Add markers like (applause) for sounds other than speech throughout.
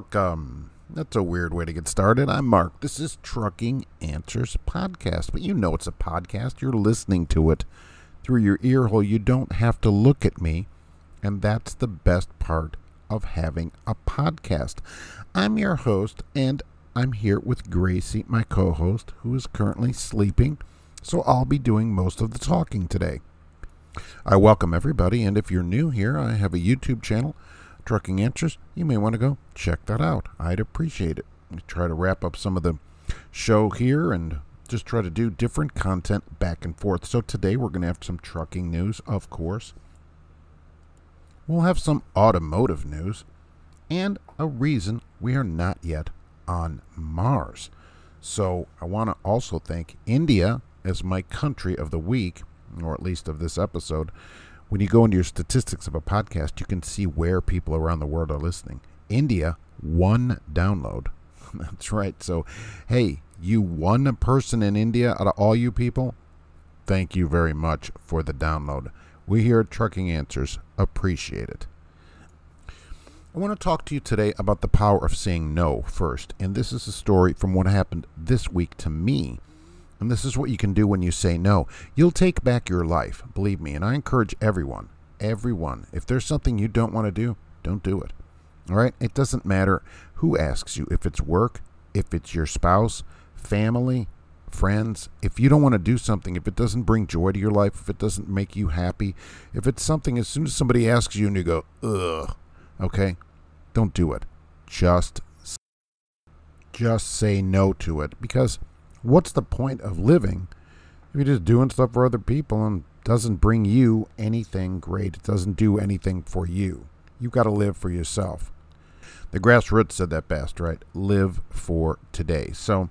welcome. Um, that's a weird way to get started. I'm Mark. This is Trucking Answers Podcast, but you know it's a podcast. You're listening to it through your ear hole. You don't have to look at me, and that's the best part of having a podcast. I'm your host, and I'm here with Gracie, my co host, who is currently sleeping, so I'll be doing most of the talking today. I welcome everybody, and if you're new here, I have a YouTube channel trucking answers, you may want to go check that out. I'd appreciate it. We try to wrap up some of the show here and just try to do different content back and forth. So today we're going to have some trucking news, of course. We'll have some automotive news and a reason we are not yet on Mars. So I want to also thank India as my country of the week, or at least of this episode when you go into your statistics of a podcast, you can see where people around the world are listening. India, one download. (laughs) That's right. So, hey, you one person in India out of all you people, thank you very much for the download. We here at Trucking Answers appreciate it. I want to talk to you today about the power of saying no first. And this is a story from what happened this week to me and this is what you can do when you say no. You'll take back your life, believe me. And I encourage everyone, everyone, if there's something you don't want to do, don't do it. All right? It doesn't matter who asks you, if it's work, if it's your spouse, family, friends. If you don't want to do something, if it doesn't bring joy to your life, if it doesn't make you happy, if it's something, as soon as somebody asks you and you go, ugh, okay, don't do it. Just, just say no to it because what's the point of living if you're just doing stuff for other people and doesn't bring you anything great? It doesn't do anything for you. You've got to live for yourself. The Grass Roots said that best, right? Live for today. So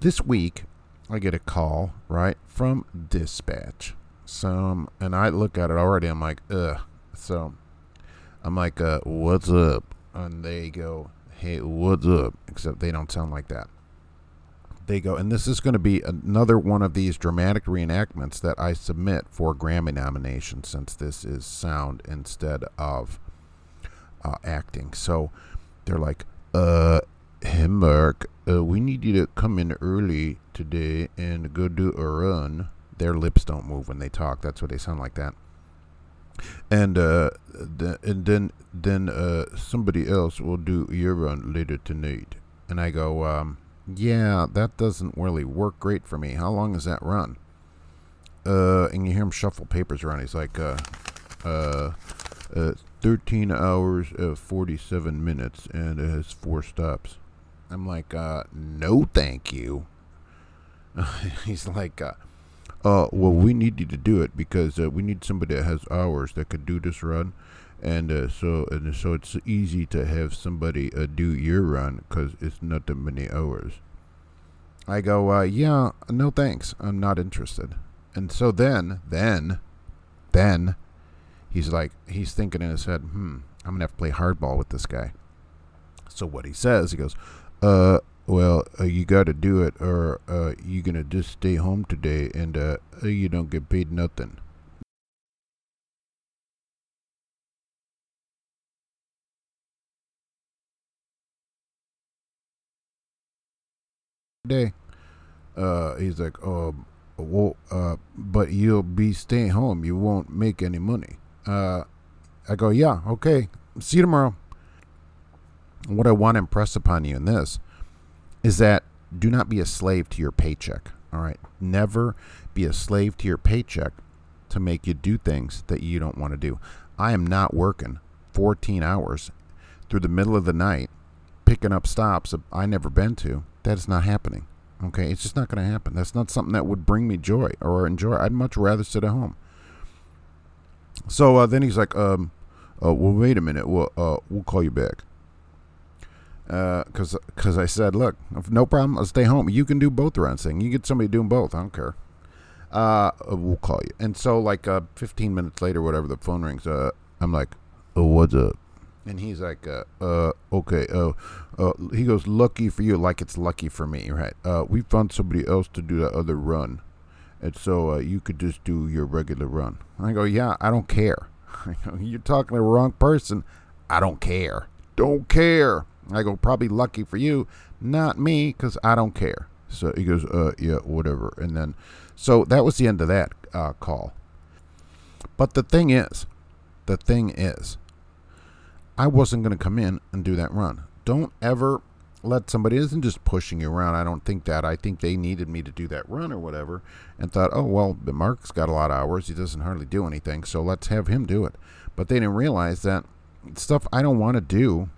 this week, I get a call, right, from dispatch. Some, and I look at it already. I'm like, ugh. So I'm like, uh, what's up? And they go, hey, what's up? Except they don't sound like that they go, and this is going to be another one of these dramatic reenactments that I submit for Grammy nomination, since this is sound instead of uh, acting. So they're like, uh, hey Mark, uh, we need you to come in early today and go do a run. Their lips don't move when they talk. That's what they sound like that. And uh, the, and then then uh, somebody else will do your run later tonight. And I go, um, yeah, that doesn't really work great for me. How long is that run? Uh, and you hear him shuffle papers around. He's like, uh, uh, uh 13 hours, uh, 47 minutes, and it has four stops. I'm like, uh, no, thank you. (laughs) He's like, uh, uh, well, we need you to do it because uh, we need somebody that has hours that could do this run and uh, so and so it's easy to have somebody uh, do your run because it's not that many hours. I go, uh, yeah, no thanks, I'm not interested. And so then, then, then, he's like, he's thinking in his head, hmm, I'm gonna have to play hardball with this guy. So what he says, he goes, uh, well, uh, you got to do it, or uh, you gonna just stay home today and uh, you don't get paid nothing. Day. Uh, he's like, oh, well, uh, but you'll be staying home. You won't make any money. Uh, I go, yeah, okay. See you tomorrow. What I want to impress upon you in this is that do not be a slave to your paycheck. All right. Never be a slave to your paycheck to make you do things that you don't want to do. I am not working 14 hours through the middle of the night picking up stops I never been to that is not happening. Okay, it's just not going to happen. That's not something that would bring me joy or enjoy. I'd much rather sit at home. So uh, then he's like, um, uh, "Well, wait a minute. We'll uh, we'll call you back." Because uh, cause I said, "Look, no problem. I'll stay home. You can do both runs thing. You get somebody doing both. I don't care. Uh, we'll call you." And so, like, uh, 15 minutes later, whatever, the phone rings. Uh, I'm like, oh, "What's up?" And he's like, uh, uh okay, uh, uh, he goes, lucky for you, like it's lucky for me, right? Uh, we found somebody else to do that other run, and so uh, you could just do your regular run. And I go, yeah, I don't care. (laughs) You're talking to the wrong person. I don't care. Don't care. I go, probably lucky for you, not me, because I don't care. So he goes, uh, yeah, whatever. And then, so that was the end of that uh, call. But the thing is, the thing is, I wasn't going to come in and do that run. Don't ever let somebody isn't just pushing you around. I don't think that. I think they needed me to do that run or whatever, and thought, oh well, Mark's got a lot of hours. He doesn't hardly do anything, so let's have him do it. But they didn't realize that stuff I don't want to do,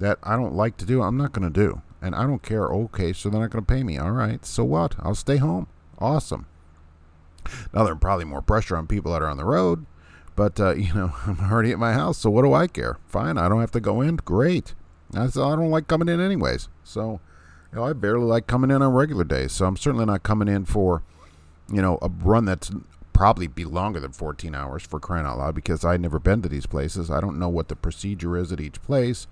that I don't like to do, I'm not going to do, and I don't care. Okay, so they're not going to pay me. All right, so what? I'll stay home. Awesome. Now there's probably more pressure on people that are on the road, but uh, (laughs) you know I'm already at my house, so what do I care? Fine, I don't have to go in. Great. I, I don't like coming in anyways. So, you know, I barely like coming in on regular days. So I'm certainly not coming in for, you know, a run that's probably be longer than 14 hours for crying out loud because I've never been to these places. I don't know what the procedure is at each place.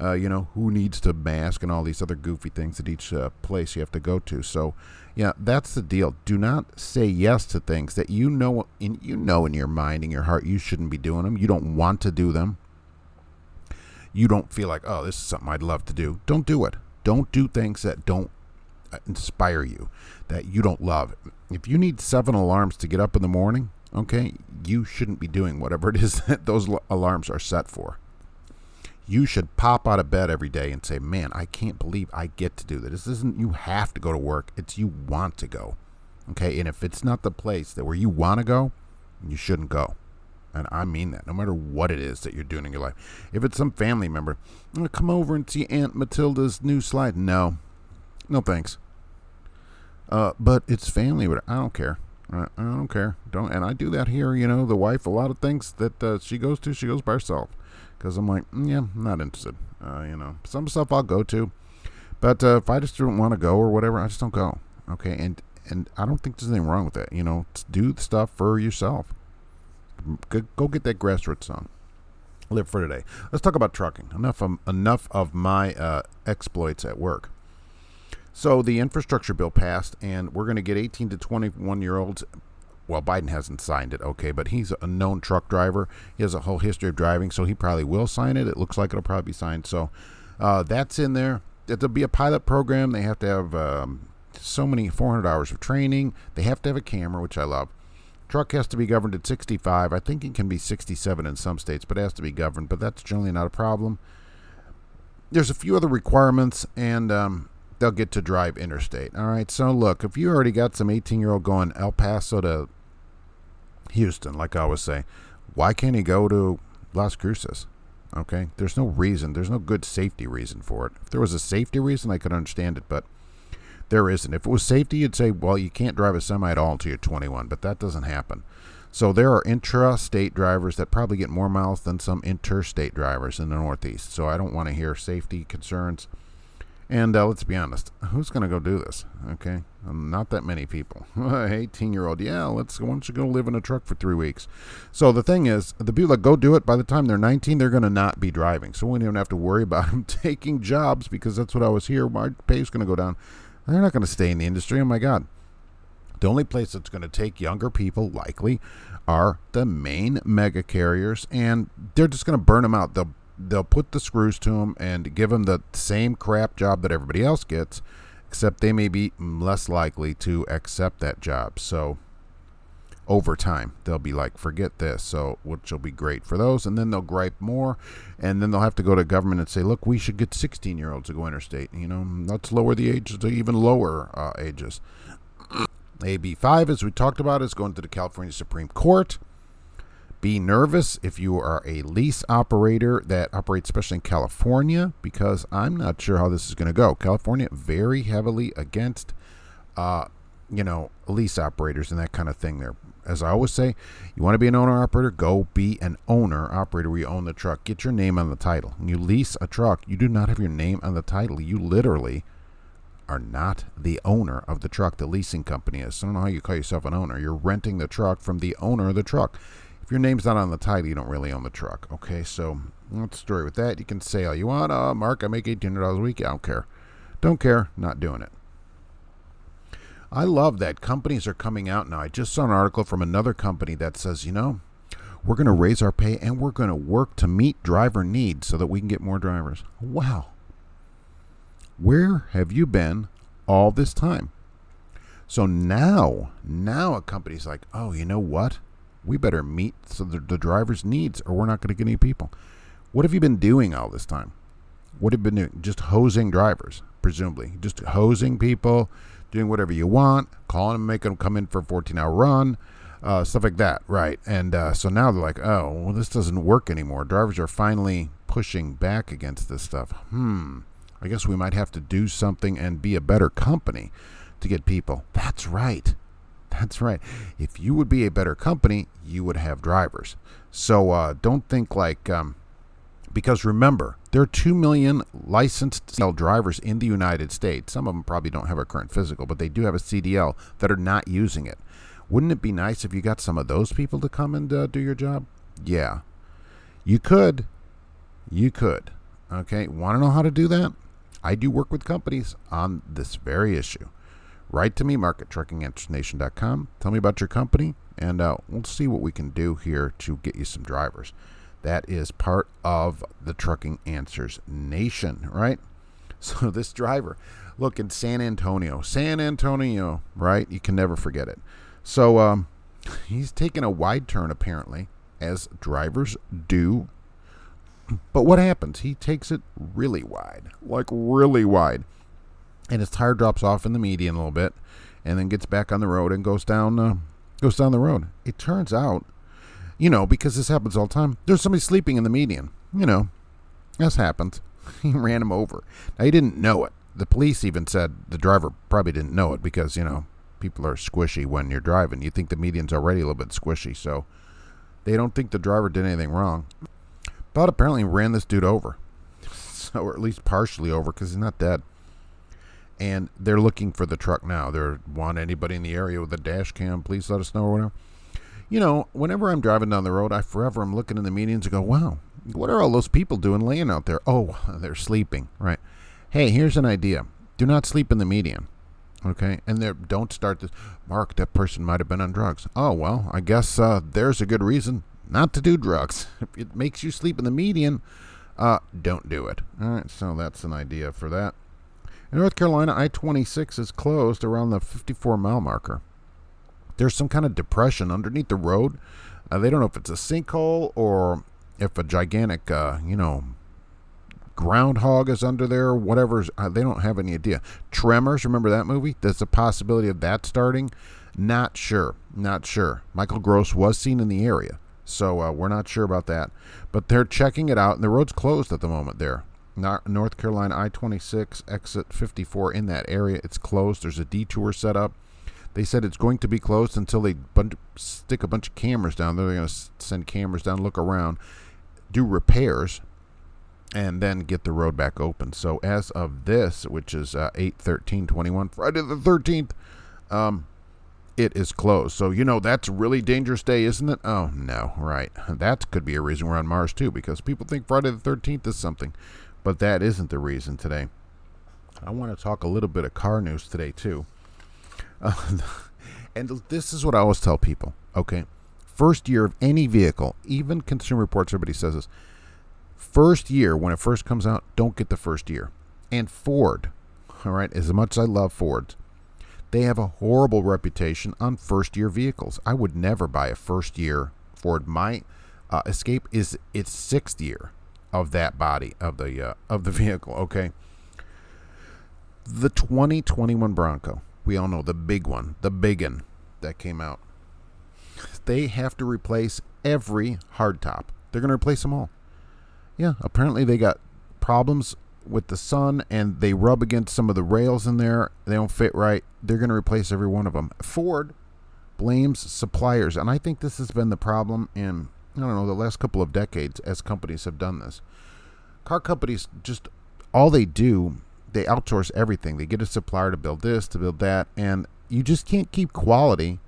Uh, you know, who needs to mask and all these other goofy things at each uh, place you have to go to. So, yeah, that's the deal. Do not say yes to things that you know in you know in your mind, in your heart, you shouldn't be doing them. You don't want to do them you don't feel like, oh, this is something I'd love to do, don't do it. Don't do things that don't uh, inspire you, that you don't love. If you need seven alarms to get up in the morning, okay, you shouldn't be doing whatever it is (laughs) that those alarms are set for. You should pop out of bed every day and say, man, I can't believe I get to do this. This isn't you have to go to work, it's you want to go. Okay, and if it's not the place that where you want to go, you shouldn't go. And I mean that, no matter what it is that you're doing in your life. If it's some family member, come over and see Aunt Matilda's new slide. No, no thanks. Uh, but it's family, but I don't care. I don't care. Don't, and I do that here. You know, the wife, a lot of things that uh, she goes to, she goes by herself. Because I'm like, mm, yeah, not interested. Uh, you know, some stuff I'll go to, but uh, if I just don't want to go or whatever, I just don't go. Okay, and and I don't think there's anything wrong with that. You know, do the stuff for yourself. Go get that Grass Roots song. Live for today. Let's talk about trucking. Enough of, enough of my uh, exploits at work. So the infrastructure bill passed, and we're going to get 18 to 21 year olds. Well, Biden hasn't signed it, okay, but he's a known truck driver. He has a whole history of driving, so he probably will sign it. It looks like it'll probably be signed. So uh, that's in there. It'll be a pilot program. They have to have um, so many 400 hours of training. They have to have a camera, which I love. Truck has to be governed at 65. I think it can be 67 in some states, but it has to be governed. But that's generally not a problem. There's a few other requirements, and um, they'll get to drive interstate. All right. So look, if you already got some 18 year old going El Paso to Houston, like I always say, why can't he go to Las Cruces? Okay. There's no reason. There's no good safety reason for it. If there was a safety reason, I could understand it, but there isn't. If it was safety, you'd say, well, you can't drive a semi at all until you're 21, but that doesn't happen. So there are intra-state drivers that probably get more miles than some interstate drivers in the Northeast. So I don't want to hear safety concerns. And uh, let's be honest, who's going to go do this? Okay, um, not that many people. (laughs) 18 year old, yeah, let's. Why don't you go live in a truck for three weeks? So the thing is, the people that go do it, by the time they're 19, they're going to not be driving. So we don't even have to worry about (laughs) them taking jobs because that's what I was here. My pay is going to go down. They're not going to stay in the industry. Oh my God. The only place that's going to take younger people, likely, are the main mega carriers, and they're just going to burn them out. They'll they'll put the screws to them and give them the same crap job that everybody else gets, except they may be less likely to accept that job. So over time. They'll be like, forget this, so which will be great for those, and then they'll gripe more, and then they'll have to go to government and say, look, we should get 16 year olds to go interstate. You know, let's lower the ages to even lower uh, ages. AB 5, as we talked about, is going to the California Supreme Court. Be nervous if you are a lease operator that operates especially in California, because I'm not sure how this is going to go. California very heavily against, uh, you know, lease operators and that kind of thing. They're as I always say, you want to be an owner operator, go be an owner operator you own the truck. Get your name on the title. When you lease a truck, you do not have your name on the title. You literally are not the owner of the truck. The leasing company is. So I don't know how you call yourself an owner. You're renting the truck from the owner of the truck. If your name's not on the title, you don't really own the truck. Okay, so that's the story with that. You can say all you want. Uh, Mark, I make $1,800 a week. I don't care. Don't care. Not doing it. I love that companies are coming out now. I just saw an article from another company that says, you know, we're going to raise our pay and we're going to work to meet driver needs so that we can get more drivers. Wow. Where have you been all this time? So now, now a company's like, oh, you know what? We better meet the, the driver's needs, or we're not going to get any people. What have you been doing all this time? What have you been doing? Just hosing drivers, presumably. Just hosing people, doing whatever you want, calling them, making them come in for a 14 hour run, uh, stuff like that, right? And uh, so now they're like, oh, well, this doesn't work anymore. Drivers are finally pushing back against this stuff. Hmm, I guess we might have to do something and be a better company to get people. That's right. That's right. If you would be a better company, you would have drivers. So uh, don't think like, um, because remember, there are 2 million licensed CDL drivers in the United States. Some of them probably don't have a current physical, but they do have a CDL that are not using it. Wouldn't it be nice if you got some of those people to come and uh, do your job? Yeah. You could. You could. Okay. Want to know how to do that? I do work with companies on this very issue. Write to me, mark at truckinganswersnation.com. Tell me about your company, and uh, we'll see what we can do here to get you some drivers. That is part of the Trucking Answers Nation, right? (laughs) So this driver, look in San Antonio, San Antonio, right? You can never forget it. So um, (laughs) he's taking a wide turn, apparently, as drivers do. (clears throat) But what happens? He takes it really wide, like really wide. And his tire drops off in the median a little bit, and then gets back on the road and goes down, uh, goes down the road. It turns out, you know, because this happens all the time. There's somebody sleeping in the median. You know, this happens. (laughs) He ran him over. Now he didn't know it. The police even said the driver probably didn't know it because you know people are squishy when you're driving. You think the median's already a little bit squishy, so they don't think the driver did anything wrong. But apparently ran this dude over. (laughs) So, or at least partially over because he's not dead. And they're looking for the truck now. They want anybody in the area with a dash cam, please let us know or whatever. You know, whenever I'm driving down the road, I forever I'm looking in the medians and go, wow, what are all those people doing laying out there? Oh, they're sleeping, right? Hey, here's an idea. Do not sleep in the median. Okay, and there, don't start this. Mark, that person might have been on drugs. Oh well, I guess uh, there's a good reason not to do drugs. (laughs) If it makes you sleep in the median, uh, don't do it. All right, so that's an idea for that. In North Carolina, I-26 is closed around the 54 mile marker. There's some kind of depression underneath the road. Uh, they don't know if it's a sinkhole or if a gigantic, uh, you know, groundhog is under there, whatever. Uh, they don't have any idea. Tremors, remember that movie? There's a possibility of that starting. Not sure. Not sure. Michael Gross was seen in the area, so uh, we're not sure about that. But they're checking it out, and the road's closed at the moment there. North Carolina I 26, exit 54 in that area. It's closed. There's a detour set up. They said it's going to be closed until they stick a bunch of cameras down there. They're going to send cameras down, look around, do repairs and then get the road back open. So as of this, which is uh, 8 13 21, Friday the 13th, um, it is closed. So, you know, that's a really dangerous day, isn't it? Oh, no, right. (laughs) That could be a reason we're on Mars, too, because people think Friday the 13th is something. But that isn't the reason today. I want to talk a little bit of car news today, too. Uh, (laughs) and this is what I always tell people, okay? First year of any vehicle, even Consumer Reports, everybody says this First year, when it first comes out, don't get the first year. And Ford, all right, as much as I love Ford, they have a horrible reputation on first year vehicles. I would never buy a first year Ford. My uh, Escape is its sixth year of that body of the uh, of the (laughs) vehicle. Okay, the 2021 Bronco, we all know the big one, the big one that came out. They have to replace every hardtop. They're going to replace them all. Yeah, apparently they got problems with the sun and they rub against some of the rails in there. They don't fit right. They're going to replace every one of them. Ford blames suppliers, and I think this has been the problem in I don't know the last couple of decades as companies have done this. Car companies just all they do, they outsource everything. They get a supplier to build this, to build that, and you just can't keep quality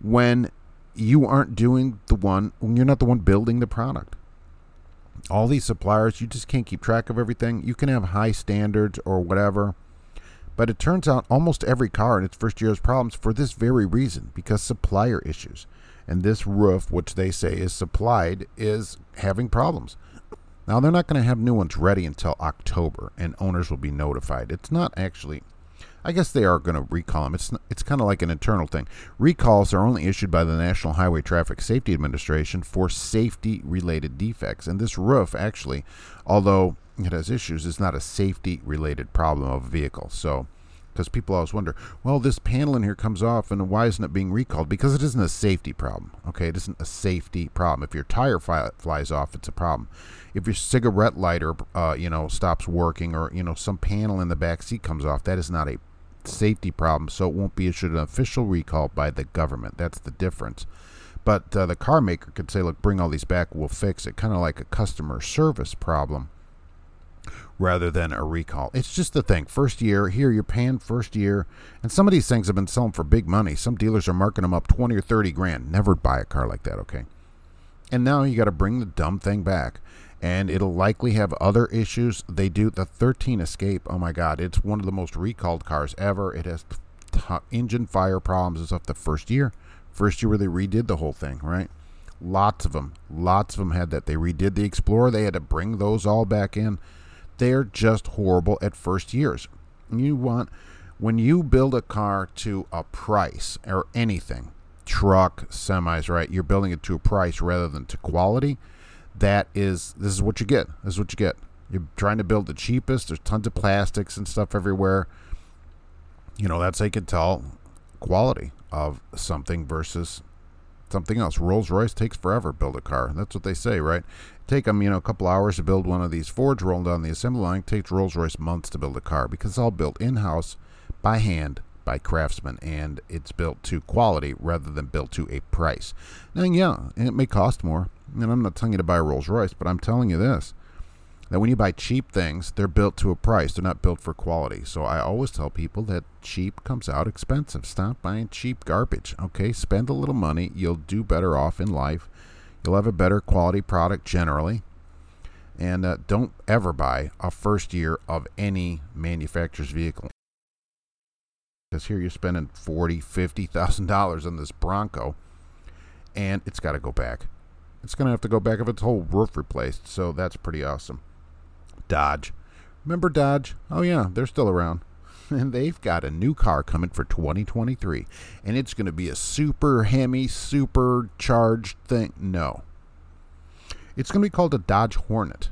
when you aren't doing the one when you're not the one building the product all these suppliers, you just can't keep track of everything. You can have high standards or whatever. But it turns out almost every car in its first year has problems for this very reason because supplier issues. And this roof, which they say is supplied, is having problems. Now, they're not going to have new ones ready until October, and owners will be notified. It's not actually, I guess they are going to recall them. It's, it's kind of like an internal thing. Recalls are only issued by the National Highway Traffic Safety Administration for safety related defects. And this roof, actually, although it has issues, is not a safety related problem of a vehicle. So, because people always wonder, well, this panel in here comes off, and why isn't it being recalled? Because it isn't a safety problem. Okay, it isn't a safety problem. If your tire flies off, it's a problem. If your cigarette lighter, uh, you know, stops working, or you know, some panel in the back seat comes off, that is not a safety problem. So it won't be issued an official recall by the government. That's the difference. But uh, the car maker could say, look, bring all these back, we'll fix it. Kind of like a customer service problem rather than a recall. It's just the thing. First year, here you're paying first year, and some of these things have been selling for big money. Some dealers are marking them up 20 or 30 grand. Never buy a car like that, okay? And now you got to bring the dumb thing back. And it'll likely have other issues. They do the 13 Escape. Oh my God, it's one of the most recalled cars ever. It has engine fire problems and stuff the first year. First year where they redid the whole thing, right? Lots of them. Lots of them had that. They redid the Explorer. They had to bring those all back in they're just horrible at first years. You want when you build a car to a price or anything, truck, semis, right? You're building it to a price rather than to quality. That is this is what you get. This is what you get. You're trying to build the cheapest. There's tons of plastics and stuff everywhere. You know, that's how you can tell quality of something versus something else. Rolls Royce takes forever to build a car. That's what they say, right? Take them, you know, a couple hours to build one of these Fords rolled on the assembly line. Takes Rolls Royce months to build a car because it's all built in house by hand by craftsmen and it's built to quality rather than built to a price. Now, yeah, it may cost more. And I'm not telling you to buy a Rolls Royce, but I'm telling you this that when you buy cheap things, they're built to a price. They're not built for quality. So I always tell people that cheap comes out expensive. Stop buying cheap garbage. Okay, spend a little money. You'll do better off in life. You'll have a better quality product generally. And uh, don't ever buy a first year of any manufacturer's vehicle. Because here you're spending forty, fifty thousand dollars on this Bronco, and it's got to go back. It's going to have to go back if its whole roof replaced. So that's pretty awesome. Dodge. Remember Dodge? Oh, yeah, they're still around. (laughs) And they've got a new car coming for 2023. And it's going to be a super Hemi, supercharged thing. No. It's going to be called a Dodge Hornet.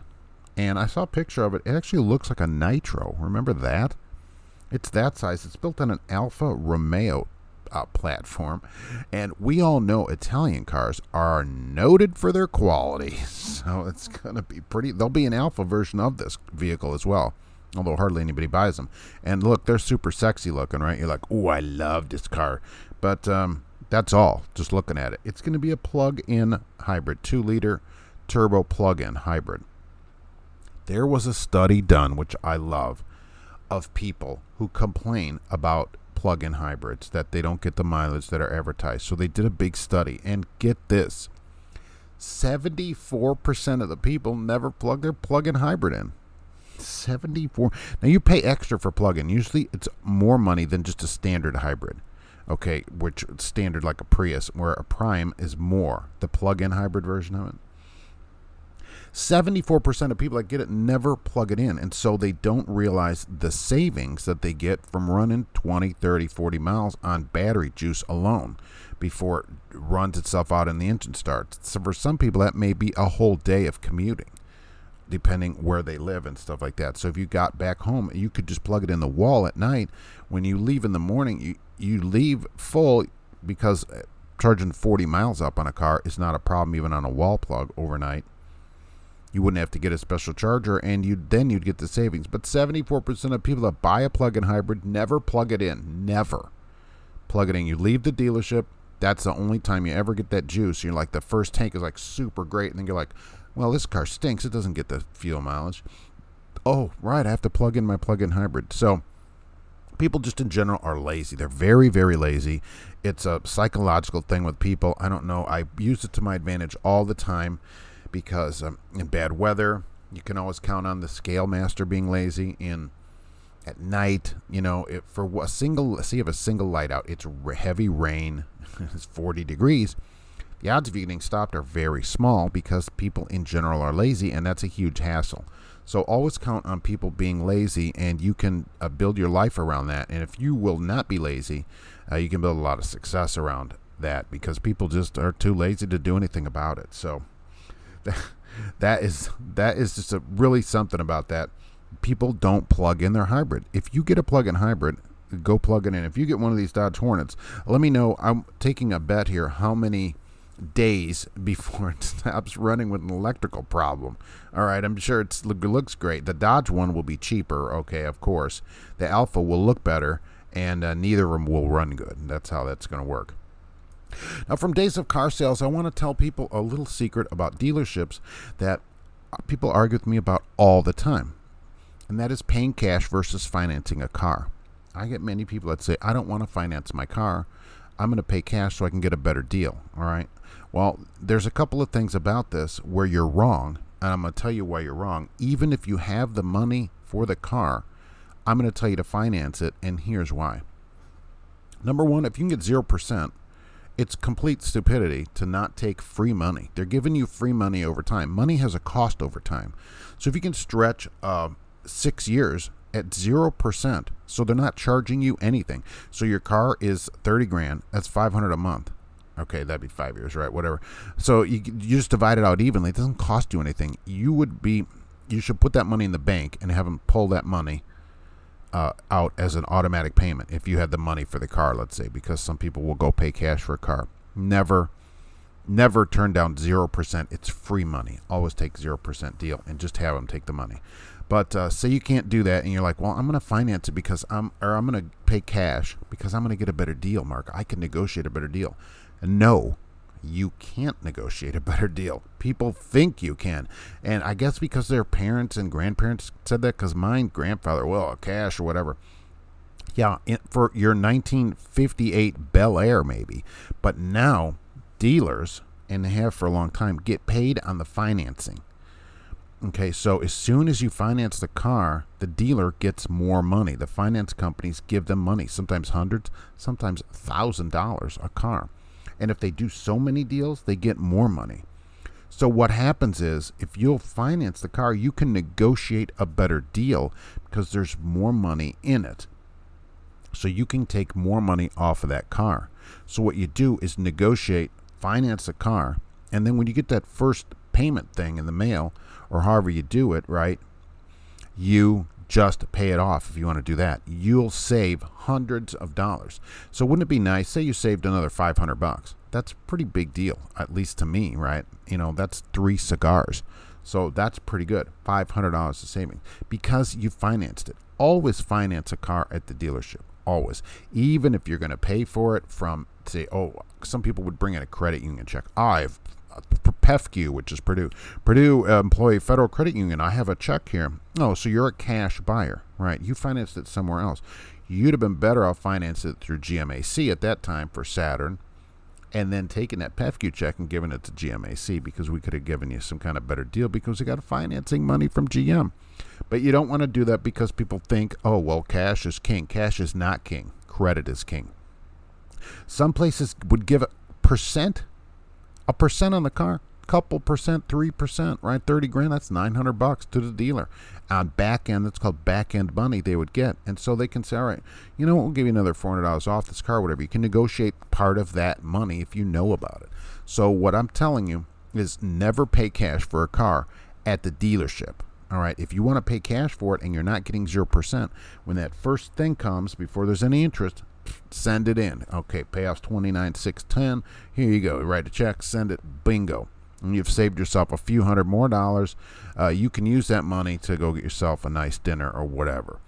And I saw a picture of it. It actually looks like a Nitro. Remember that? It's that size. It's built on an Alfa Romeo uh, platform. And we all know Italian cars are noted for their quality. (laughs) So it's going to be pretty. There'll be an Alfa version of this vehicle as well, although hardly anybody buys them. And look, they're super sexy looking, right? You're like, oh, I love this car. But um, that's all, just looking at it. It's going to be a plug in hybrid, two liter turbo plug in hybrid. There was a study done, which I love, of people who complain about plug-in hybrids that they don't get the mileage that are advertised. So they did a big study and get this. 74% of the people never plug their plug-in hybrid in. 74. Now you pay extra for plug-in. Usually it's more money than just a standard hybrid. Okay, which standard like a Prius where a Prime is more. The plug-in hybrid version of it. 74% of people that get it never plug it in. And so they don't realize the savings that they get from running 20, 30, 40 miles on battery juice alone before it runs itself out and the engine starts. So for some people, that may be a whole day of commuting, depending where they live and stuff like that. So if you got back home, you could just plug it in the wall at night. When you leave in the morning, you, you leave full because uh, charging 40 miles up on a car is not a problem even on a wall plug overnight you wouldn't have to get a special charger and you then you'd get the savings. But 74% of people that buy a plug-in hybrid never plug it in. Never. Plug it in. You leave the dealership. That's the only time you ever get that juice. You're like the first tank is like super great. And then you're like well this car stinks. It doesn't get the fuel mileage. Oh right. I have to plug in my plug-in hybrid. So people just in general are lazy. They're very very lazy. It's a psychological thing with people. I don't know. I use it to my advantage all the time because um, in bad weather, you can always count on the scale master being lazy. In at night, you know, if for a single, see if a single light out, it's heavy rain, (laughs) it's 40 degrees. The odds of you getting stopped are very small because people in general are lazy, and that's a huge hassle. So always count on people being lazy, and you can uh, build your life around that. And if you will not be lazy, uh, you can build a lot of success around that because people just are too lazy to do anything about it. So (laughs) that is that is just a really something about that. People don't plug in their hybrid. If you get a plug-in hybrid, go plug it in. If you get one of these Dodge Hornets, let me know. I'm taking a bet here. How many days (laughs) before it stops running with an electrical problem. All right, I'm sure it looks great. The Dodge one will be cheaper, okay, of course. The Alfa will look better, and uh, neither of them will run good. That's how that's going to work. Now, from Days of Car Sales, I want to tell people a little secret about dealerships that people argue with me about all the time, and that is paying cash versus financing a car. I get many people that say, I don't want to finance my car. I'm going to pay cash so I can get a better deal. All right. Well, there's a couple of things about this where you're wrong, and I'm going to tell you why you're wrong. Even if you have the money for the car, I'm going to tell you to finance it, and here's why. Number one, if you can get 0%, it's complete stupidity to not take free money. They're giving you free money over time. Money has a cost over time. So if you can stretch uh, six years at 0%, so they're not charging you anything. So your car is 30 grand, that's 500 a month. Okay, that'd be five years, right? Whatever. So you, you just divide it out evenly. It doesn't cost you anything. You would be, you should put that money in the bank and have them pull that money uh, out as an automatic payment if you had the money for the car, let's say, because some people will go pay cash for a car. Never, never turn down 0%. It's free money. Always take 0% deal and just have them take the money. But uh, say you can't do that and you're like, well, I'm going to finance it because I'm, or I'm going to pay cash because I'm going to get a better deal, Mark. I can negotiate a better deal. And No, you can't negotiate a better deal. People think you can. And I guess because their parents and grandparents said that, because mine grandfather, well, cash or whatever. Yeah, for your 1958 Bel Air, maybe. But now, dealers, and they have for a long time, get paid on the financing. Okay, so as soon as you finance the car, the dealer gets more money. The finance companies give them money, sometimes hundreds, sometimes thousand dollars a car. And if they do so many deals, they get more money. So what happens is if you'll finance the car, you can negotiate a better deal because there's more money in it. So you can take more money off of that car. So what you do is negotiate, finance a car, and then when you get that first payment thing in the mail or however you do it, right? You just pay it off if you want to do that. You'll save hundreds of dollars. So wouldn't it be nice? Say you saved another 500 bucks. That's a pretty big deal, at least to me, right? You know, that's three cigars. So that's pretty good. $500 of saving because you financed it. Always finance a car at the dealership. Always. Even if you're going to pay for it from, say, oh, some people would bring in a credit union check. I have PEFCU, which is Purdue, Purdue Employee Federal Credit Union. I have a check here. Oh, so you're a cash buyer, right? You financed it somewhere else. You'd have been better off financing it through GMAC at that time for Saturn, and then taking that PEFCU check and giving it to GMAC because we could have given you some kind of better deal because we got financing money from GM. But you don't want to do that because people think, oh, well, cash is king. Cash is not king. Credit is king. Some places would give a percent a percent on the car, couple percent, three percent, right? Thirty grand, that's nine hundred bucks to the dealer. On back end, that's called back end money they would get, and so they can say, all right, you know what, we'll give you another four hundred dollars off this car, whatever. You can negotiate part of that money if you know about it. So what I'm telling you is never pay cash for a car at the dealership. All right, if you want to pay cash for it and you're not getting 0%, when that first thing comes before there's any interest, send it in. Okay, payoff's twenty nine six ten. Here you go. Write a check, send it. Bingo. And you've saved yourself a few hundred more dollars. Uh, you can use that money to go get yourself a nice dinner or whatever.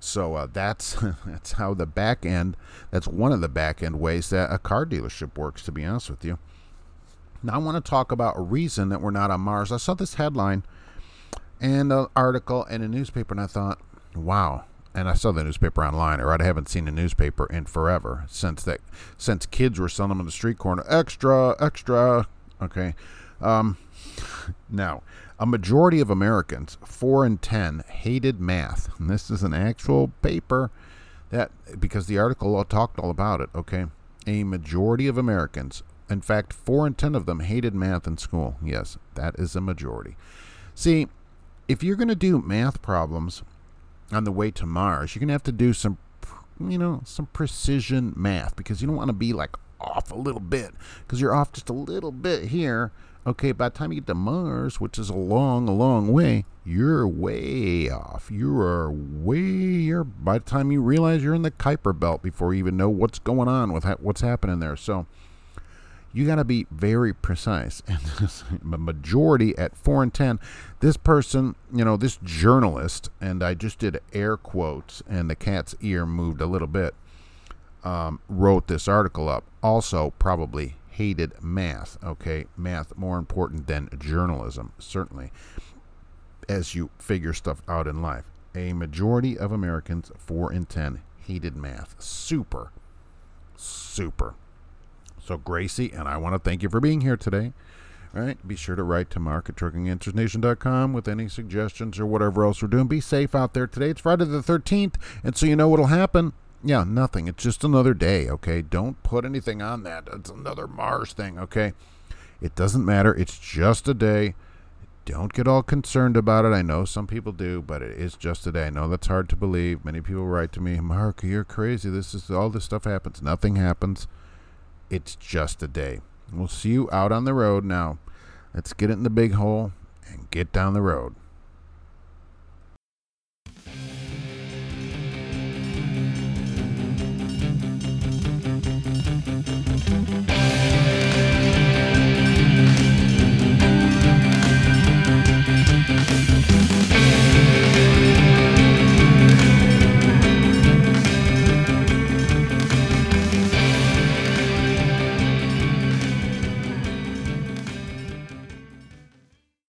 So uh, that's (laughs) that's how the back end. That's one of the back end ways that a car dealership works. To be honest with you. Now I want to talk about a reason that we're not on Mars. I saw this headline and an article in a newspaper, and I thought, wow, and I saw the newspaper online, or I haven't seen a newspaper in forever since that since kids were selling them on the street corner. Extra, extra. Okay. Um, now, a majority of Americans, four in ten, hated math. And this is an actual paper that because the article talked all about it. Okay, a majority of Americans, In fact, 4 in 10 of them hated math in school. Yes, that is a majority. See, if you're going to do math problems on the way to Mars, you're going to have to do some, you know, some precision math because you don't want to be like off a little bit because you're off just a little bit here. Okay, by the time you get to Mars, which is a long, long way, you're way off. You are way. You're by the time you realize you're in the Kuiper Belt before you even know what's going on with ha- what's happening there. So you got to be very precise. (laughs) And the majority at 4 and 10, this person, you know, this journalist, and I just did air quotes, and the cat's ear moved a little bit, um, wrote this article up. Also, probably hated math, okay? Math more important than journalism, certainly, as you figure stuff out in life. A majority of Americans, 4 in 10, hated math. Super, super. So, Gracie, and I want to thank you for being here today. All right, be sure to write to Mark at truckinganswersnation.com with any suggestions or whatever else we're doing. Be safe out there today. It's Friday the 13th, and so you know what'll happen. Yeah, nothing. It's just another day, okay? Don't put anything on that. It's another Mars thing, okay? It doesn't matter. It's just a day. Don't get all concerned about it. I know some people do, but it is just a day. I know that's hard to believe. Many people write to me, Mark, you're crazy. This is all this stuff happens. Nothing happens. It's just a day. We'll see you out on the road now. Let's get it in the big hole and get down the road.